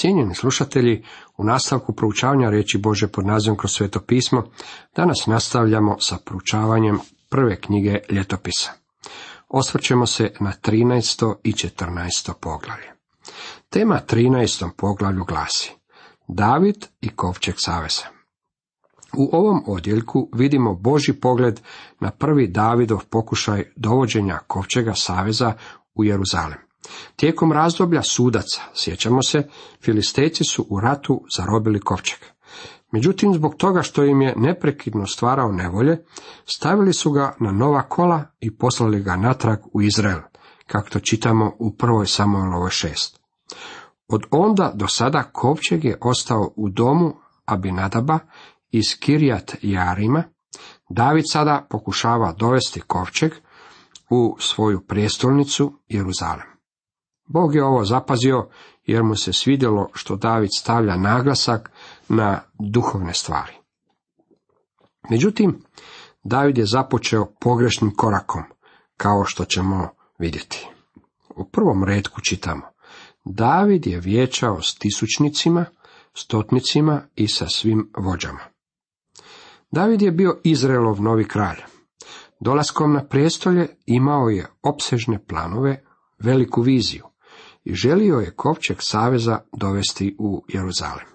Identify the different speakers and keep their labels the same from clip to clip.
Speaker 1: Cijenjeni slušatelji, u nastavku proučavanja riječi Bože pod nazivom kroz sveto pismo, danas nastavljamo sa proučavanjem prve knjige ljetopisa. Osvrćemo se na 13. i 14. poglavlje. Tema 13. poglavlju glasi David i kovčeg saveza. U ovom odjeljku vidimo Boži pogled na prvi Davidov pokušaj dovođenja kovčega saveza u Jeruzalem. Tijekom razdoblja sudaca, sjećamo se, filistejci su u ratu zarobili kovčeg. Međutim, zbog toga što im je neprekidno stvarao nevolje, stavili su ga na nova kola i poslali ga natrag u Izrael, kako to čitamo u prvoj Samuelovoj šest. Od onda do sada kovčeg je ostao u domu Abinadaba iz Kirjat Jarima. David sada pokušava dovesti kovčeg u svoju prijestolnicu Jeruzalem. Bog je ovo zapazio jer mu se svidjelo što David stavlja naglasak na duhovne stvari. Međutim, David je započeo pogrešnim korakom, kao što ćemo vidjeti. U prvom redku čitamo. David je vječao s tisućnicima, stotnicima i sa svim vođama. David je bio Izraelov novi kralj. Dolaskom na prijestolje imao je opsežne planove, veliku viziju i želio je kovčeg saveza dovesti u Jeruzalem.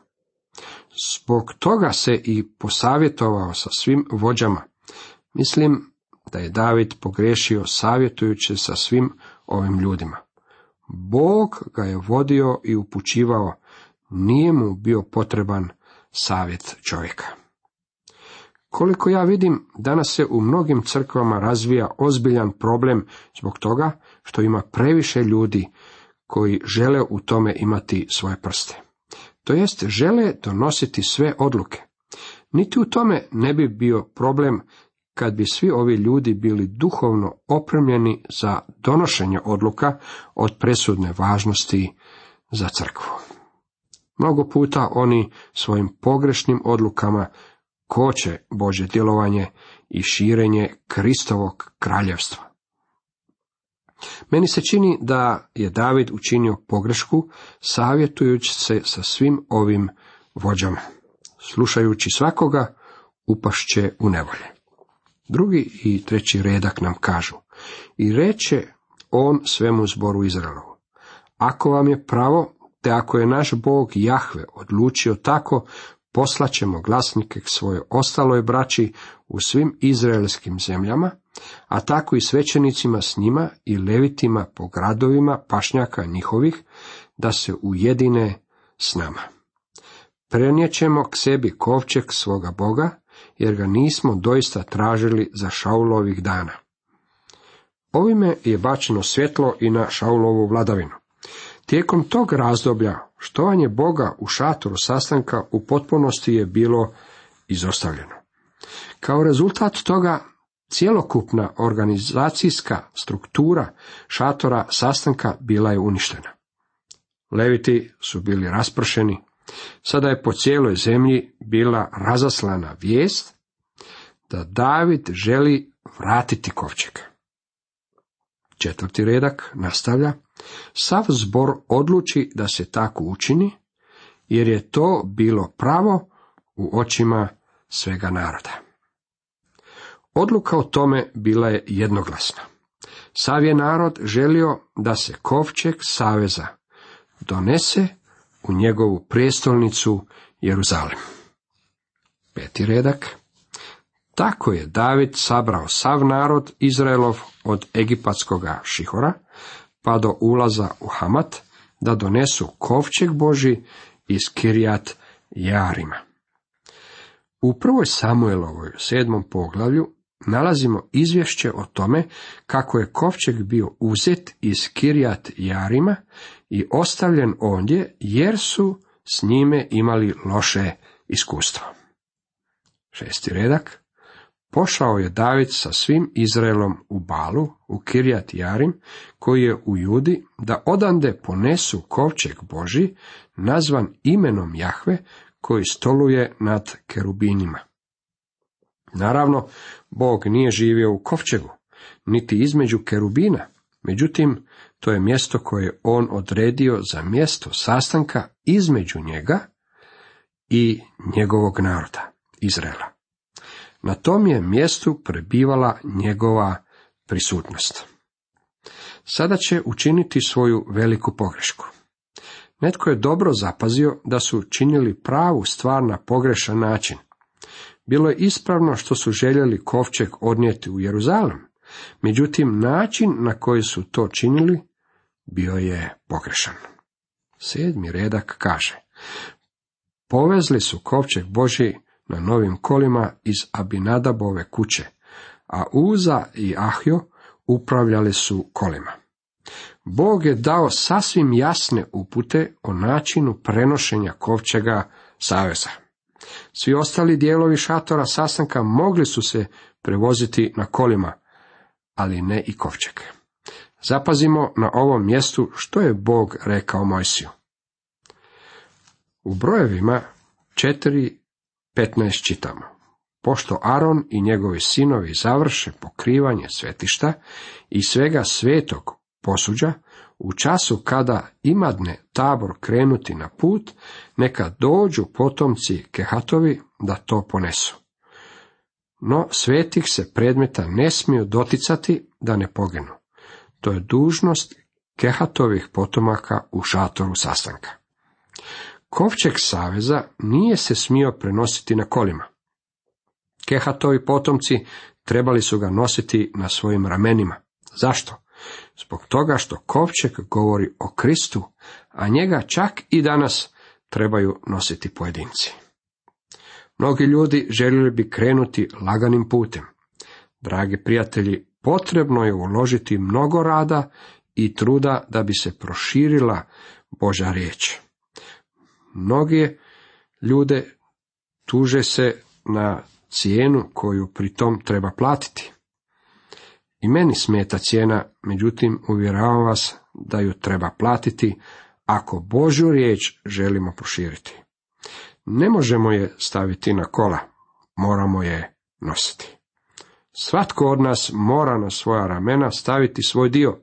Speaker 1: Zbog toga se i posavjetovao sa svim vođama. Mislim da je David pogriješio savjetujući sa svim ovim ljudima. Bog ga je vodio i upućivao, nije mu bio potreban savjet čovjeka. Koliko ja vidim, danas se u mnogim crkvama razvija ozbiljan problem zbog toga što ima previše ljudi koji žele u tome imati svoje prste. To jest, žele donositi sve odluke. Niti u tome ne bi bio problem kad bi svi ovi ljudi bili duhovno opremljeni za donošenje odluka od presudne važnosti za crkvu. Mnogo puta oni svojim pogrešnim odlukama koče Bože djelovanje i širenje Kristovog kraljevstva. Meni se čini da je David učinio pogrešku savjetujući se sa svim ovim vođama. Slušajući svakoga, upašće u nevolje. Drugi i treći redak nam kažu. I reče on svemu zboru Izraelovu. Ako vam je pravo, te ako je naš Bog Jahve odlučio tako, poslaćemo glasnike k svojoj ostaloj braći u svim izraelskim zemljama, a tako i svećenicima s njima i levitima po gradovima pašnjaka njihovih, da se ujedine s nama. Prenijećemo k sebi kovčeg svoga Boga, jer ga nismo doista tražili za Šaulovih dana. Ovime je bačeno svjetlo i na Šaulovu vladavinu. Tijekom tog razdoblja štovanje Boga u šatoru sastanka u potpunosti je bilo izostavljeno. Kao rezultat toga cjelokupna organizacijska struktura šatora sastanka bila je uništena. Leviti su bili raspršeni, sada je po cijeloj zemlji bila razaslana vijest da David želi vratiti kovčeg. Četvrti redak nastavlja, sav zbor odluči da se tako učini, jer je to bilo pravo u očima svega naroda. Odluka o tome bila je jednoglasna. Sav je narod želio da se kovčeg saveza donese u njegovu prijestolnicu Jeruzalem. Peti redak. Tako je David sabrao sav narod Izraelov od egipatskoga šihora pa do ulaza u Hamat da donesu kovčeg Boži iz Kirjat Jarima. U prvoj Samuelovoj sedmom poglavlju nalazimo izvješće o tome kako je kovčeg bio uzet iz Kirjat Jarima i ostavljen ondje jer su s njime imali loše iskustvo. Šesti redak. Pošao je David sa svim Izraelom u Balu, u Kirjat Jarim, koji je u Judi, da odande ponesu kovčeg Boži, nazvan imenom Jahve, koji stoluje nad kerubinima. Naravno, Bog nije živio u kovčegu, niti između kerubina, međutim, to je mjesto koje je on odredio za mjesto sastanka između njega i njegovog naroda, Izraela. Na tom je mjestu prebivala njegova prisutnost. Sada će učiniti svoju veliku pogrešku. Netko je dobro zapazio da su činili pravu stvar na pogrešan način. Bilo je ispravno što su željeli kovčeg odnijeti u Jeruzalem, međutim način na koji su to činili bio je pogrešan. Sedmi redak kaže, povezli su kovčeg Boži na novim kolima iz Abinadabove kuće, a Uza i Ahjo upravljali su kolima. Bog je dao sasvim jasne upute o načinu prenošenja kovčega saveza. Svi ostali dijelovi šatora sastanka mogli su se prevoziti na kolima, ali ne i kovčeg. Zapazimo na ovom mjestu što je Bog rekao Mojsiju. U brojevima 4.15 čitamo. Pošto Aron i njegovi sinovi završe pokrivanje svetišta i svega svetog posuđa, u času kada imadne tabor krenuti na put, neka dođu potomci Kehatovi da to ponesu. No svetih se predmeta ne smiju doticati da ne poginu. To je dužnost Kehatovih potomaka u šatoru sastanka. Kovčeg saveza nije se smio prenositi na kolima. Kehatovi potomci trebali su ga nositi na svojim ramenima. Zašto? Zbog toga što kovčeg govori o Kristu, a njega čak i danas trebaju nositi pojedinci. Mnogi ljudi željeli bi krenuti laganim putem. Dragi prijatelji, potrebno je uložiti mnogo rada i truda da bi se proširila Boža riječ. Mnogi ljude tuže se na cijenu koju pritom treba platiti. I meni smeta cijena, međutim uvjeravam vas da ju treba platiti ako Božju riječ želimo proširiti. Ne možemo je staviti na kola, moramo je nositi. Svatko od nas mora na svoja ramena staviti svoj dio.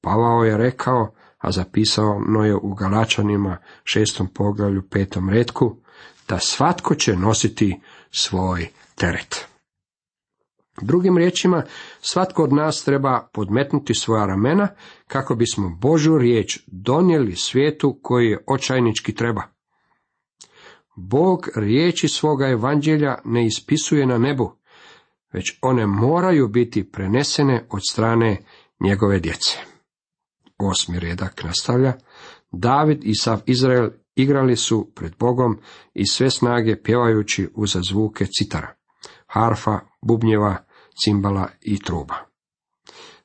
Speaker 1: Pavao je rekao, a zapisao no je u Galačanima šestom poglavlju petom redku, da svatko će nositi svoj teret. Drugim riječima, svatko od nas treba podmetnuti svoja ramena kako bismo Božu riječ donijeli svijetu koji je očajnički treba. Bog riječi svoga evanđelja ne ispisuje na nebu, već one moraju biti prenesene od strane njegove djece. Osmi redak nastavlja, David i sav Izrael igrali su pred Bogom i sve snage pjevajući uza zvuke citara, harfa, bubnjeva, cimbala i truba.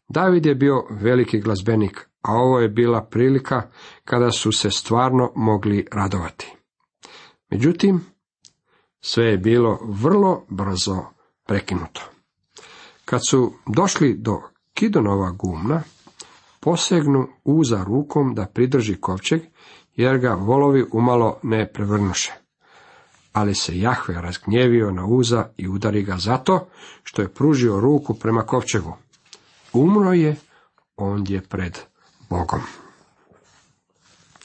Speaker 1: David je bio veliki glazbenik, a ovo je bila prilika kada su se stvarno mogli radovati. Međutim, sve je bilo vrlo brzo prekinuto. Kad su došli do Kidonova gumna, posegnu uza rukom da pridrži kovčeg, jer ga volovi umalo ne prevrnuše. Ali se Jahve razgnjevio na uza i udari ga zato što je pružio ruku prema kovčegu. Umro je ondje pred Bogom.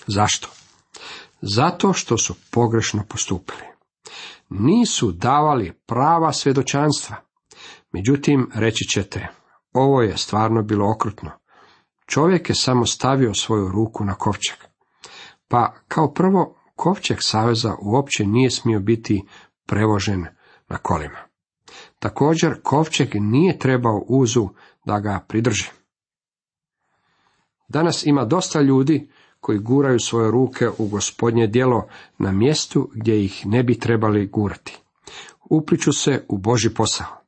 Speaker 1: Zašto? Zato što su pogrešno postupili nisu davali prava svjedočanstva. Međutim, reći ćete, ovo je stvarno bilo okrutno. Čovjek je samo stavio svoju ruku na kovčeg. Pa, kao prvo, kovčeg saveza uopće nije smio biti prevožen na kolima. Također, kovčeg nije trebao uzu da ga pridrži. Danas ima dosta ljudi koji guraju svoje ruke u gospodnje djelo na mjestu gdje ih ne bi trebali gurati. Upliču se u Boži posao.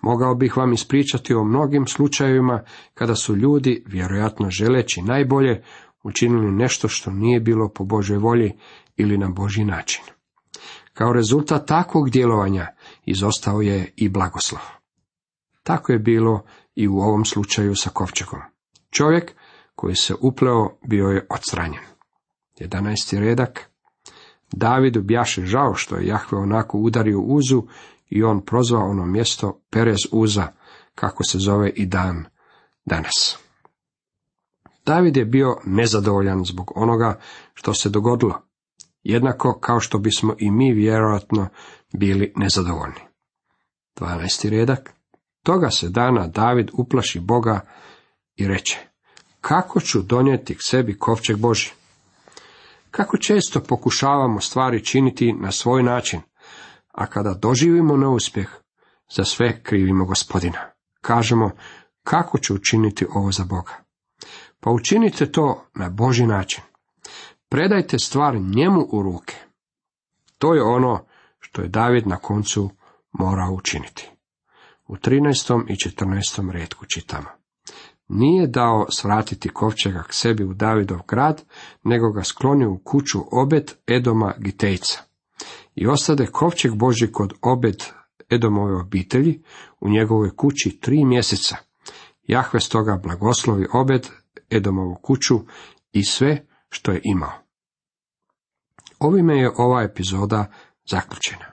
Speaker 1: Mogao bih vam ispričati o mnogim slučajevima kada su ljudi, vjerojatno želeći najbolje, učinili nešto što nije bilo po Božoj volji ili na Boži način. Kao rezultat takvog djelovanja izostao je i blagoslov. Tako je bilo i u ovom slučaju sa kovčegom. Čovjek koji se upleo bio je odstranjen. 11. redak Davidu bjaše žao što je Jahve onako udario uzu i on prozvao ono mjesto Perez uza, kako se zove i dan danas. David je bio nezadovoljan zbog onoga što se dogodilo, jednako kao što bismo i mi vjerojatno bili nezadovoljni. 12. redak. Toga se dana David uplaši Boga i reče, kako ću donijeti k sebi kovčeg Boži? Kako često pokušavamo stvari činiti na svoj način, a kada doživimo neuspjeh, za sve krivimo gospodina. Kažemo, kako ću učiniti ovo za Boga? Pa učinite to na Boži način. Predajte stvar njemu u ruke. To je ono što je David na koncu morao učiniti. U 13. i 14. redku čitamo. Nije dao svratiti kovčega k sebi u Davidov grad, nego ga sklonio u kuću obed Edoma Gitejca. I ostade kovčeg Boži kod obed Edomove obitelji u njegovoj kući tri mjeseca. Jahve stoga blagoslovi obed Edomovu kuću i sve što je imao. Ovime je ova epizoda zaključena.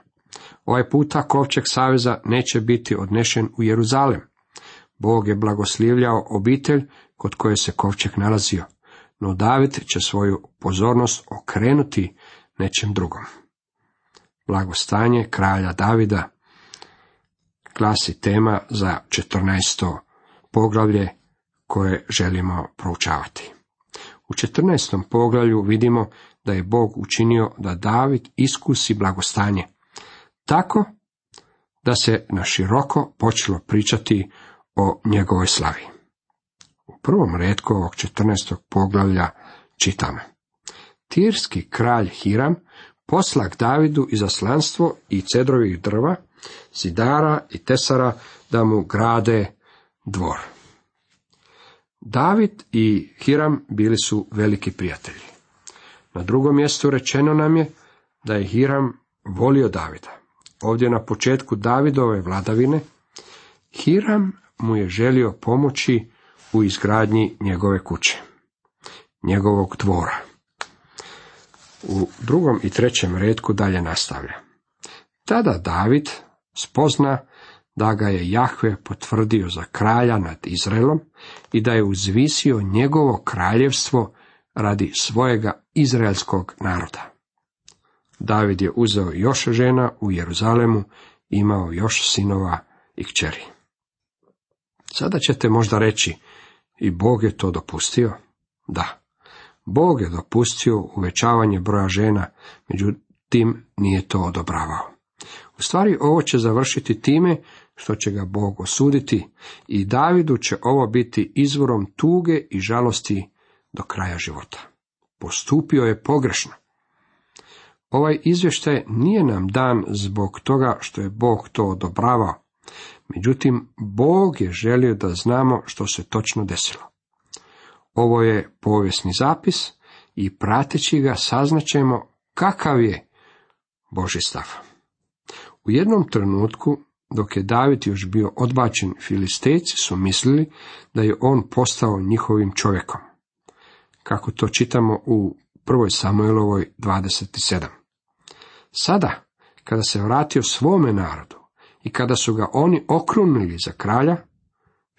Speaker 1: Ovaj puta kovčeg saveza neće biti odnešen u Jeruzalem. Bog je blagoslivljao obitelj kod koje se kovčeg nalazio, no David će svoju pozornost okrenuti nečem drugom. Blagostanje kralja Davida glasi tema za 14. poglavlje koje želimo proučavati. U 14. poglavlju vidimo da je Bog učinio da David iskusi blagostanje, tako da se na široko počelo pričati o njegovoj slavi. U prvom redku ovog 14. poglavlja čitamo. Tirski kralj Hiram poslak Davidu izaslanstvo i cedrovih drva, zidara i tesara da mu grade dvor. David i Hiram bili su veliki prijatelji. Na drugom mjestu rečeno nam je da je Hiram volio Davida. Ovdje na početku Davidove vladavine Hiram mu je želio pomoći u izgradnji njegove kuće, njegovog dvora. U drugom i trećem redku dalje nastavlja. Tada David spozna da ga je Jahve potvrdio za kralja nad Izraelom i da je uzvisio njegovo kraljevstvo radi svojega izraelskog naroda. David je uzeo još žena u Jeruzalemu, imao još sinova i kćeri. Sada ćete možda reći, i Bog je to dopustio? Da, Bog je dopustio uvećavanje broja žena, međutim nije to odobravao. U stvari ovo će završiti time što će ga Bog osuditi i Davidu će ovo biti izvorom tuge i žalosti do kraja života. Postupio je pogrešno. Ovaj izvještaj nije nam dan zbog toga što je Bog to odobravao. Međutim, Bog je želio da znamo što se točno desilo. Ovo je povijesni zapis i prateći ga saznaćemo kakav je Boži stav. U jednom trenutku, dok je David još bio odbačen, filistejci su mislili da je on postao njihovim čovjekom. Kako to čitamo u 1. Samuelovoj 27. Sada, kada se vratio svome narodu i kada su ga oni okrunili za kralja,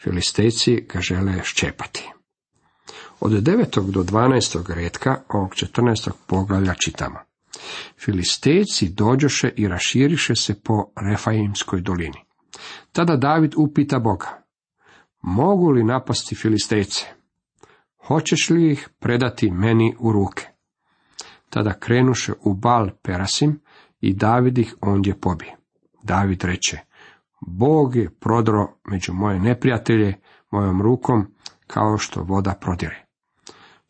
Speaker 1: filistejci ga žele ščepati. Od 9. do 12. redka ovog 14. poglavlja čitamo. Filistejci dođoše i raširiše se po Refaimskoj dolini. Tada David upita Boga, mogu li napasti Filistejce? Hoćeš li ih predati meni u ruke? Tada krenuše u Bal Perasim i David ih ondje pobi. David reče, Bog je prodro među moje neprijatelje mojom rukom kao što voda prodire.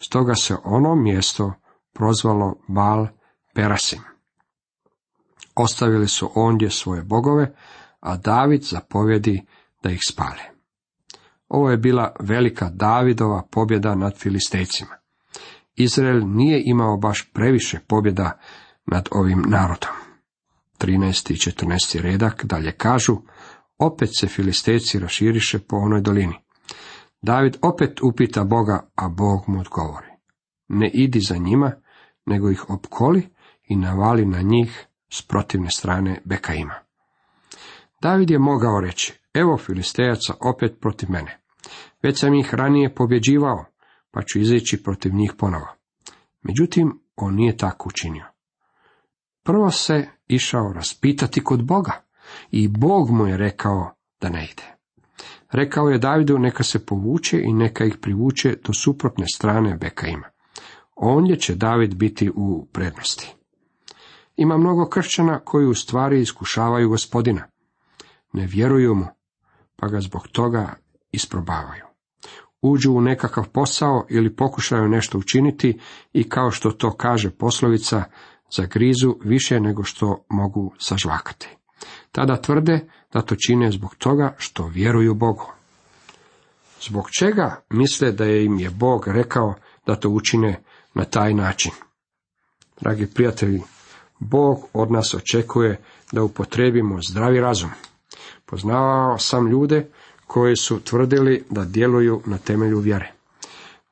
Speaker 1: Stoga se ono mjesto prozvalo Bal Perasim. Ostavili su ondje svoje bogove, a David zapovjedi da ih spale. Ovo je bila velika Davidova pobjeda nad Filistejcima. Izrael nije imao baš previše pobjeda nad ovim narodom. 13. i 14. redak dalje kažu, opet se Filistejci raširiše po onoj dolini. David opet upita Boga, a Bog mu odgovori. Ne idi za njima, nego ih opkoli i navali na njih s protivne strane Bekaima. David je mogao reći, evo Filistejaca opet protiv mene. Već sam ih ranije pobjeđivao, pa ću izaći protiv njih ponovo. Međutim, on nije tako učinio. Prvo se išao raspitati kod Boga i Bog mu je rekao da ne ide. Rekao je Davidu neka se povuče i neka ih privuče do suprotne strane Bekaima. Ondje će David biti u prednosti. Ima mnogo kršćana koji u stvari iskušavaju gospodina. Ne vjeruju mu, pa ga zbog toga isprobavaju. Uđu u nekakav posao ili pokušaju nešto učiniti i kao što to kaže poslovica, zagrizu više nego što mogu sažvakati. Tada tvrde da to čine zbog toga što vjeruju Bogu. Zbog čega misle da je im je Bog rekao da to učine na taj način? Dragi prijatelji, Bog od nas očekuje da upotrebimo zdravi razum. Poznavao sam ljude koji su tvrdili da djeluju na temelju vjere,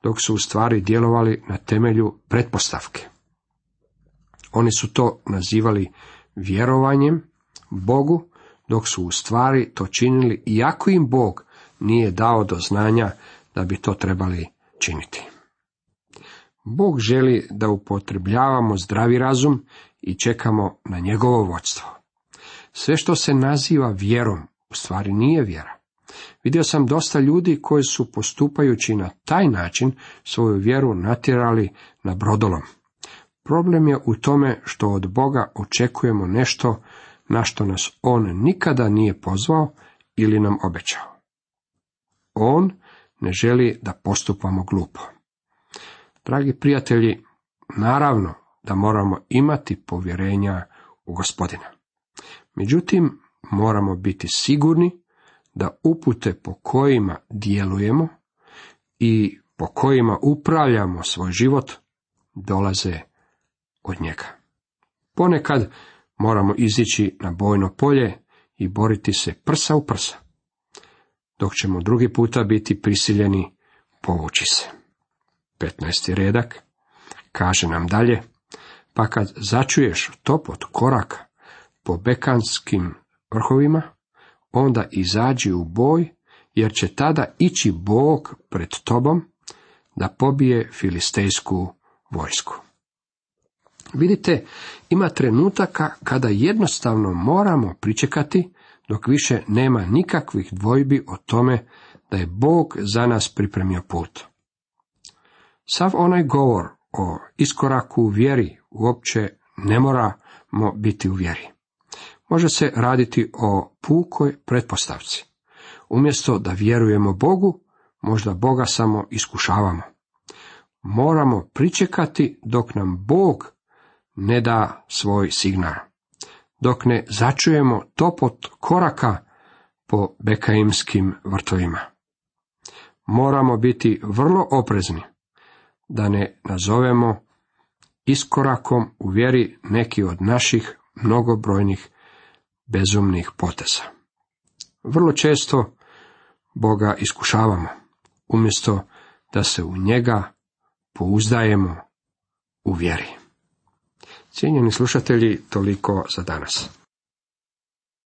Speaker 1: dok su u stvari djelovali na temelju pretpostavke. Oni su to nazivali vjerovanjem Bogu, dok su u stvari to činili iako im Bog nije dao do znanja da bi to trebali činiti. Bog želi da upotrebljavamo zdravi razum i čekamo na njegovo vodstvo. Sve što se naziva vjerom, u stvari nije vjera. Vidio sam dosta ljudi koji su postupajući na taj način svoju vjeru natjerali na brodolom. Problem je u tome što od Boga očekujemo nešto na što nas On nikada nije pozvao ili nam obećao. On ne želi da postupamo glupo. Dragi prijatelji, naravno da moramo imati povjerenja u gospodina. Međutim, moramo biti sigurni da upute po kojima djelujemo i po kojima upravljamo svoj život dolaze od njega. Ponekad moramo izići na bojno polje i boriti se prsa u prsa, dok ćemo drugi puta biti prisiljeni povući se. 15. redak kaže nam dalje, pa kad začuješ topot koraka po bekanskim vrhovima, onda izađi u boj, jer će tada ići Bog pred tobom da pobije filistejsku vojsku. Vidite, ima trenutaka kada jednostavno moramo pričekati dok više nema nikakvih dvojbi o tome da je Bog za nas pripremio put. Sav onaj govor o iskoraku u vjeri uopće ne moramo biti u vjeri. Može se raditi o pukoj pretpostavci. Umjesto da vjerujemo Bogu, možda Boga samo iskušavamo. Moramo pričekati dok nam Bog ne da svoj signal. Dok ne začujemo topot koraka po bekaimskim vrtovima. Moramo biti vrlo oprezni da ne nazovemo iskorakom u vjeri neki od naših mnogobrojnih bezumnih poteza. Vrlo često Boga iskušavamo, umjesto da se u njega pouzdajemo u vjeri. Cijenjeni slušatelji, toliko za danas.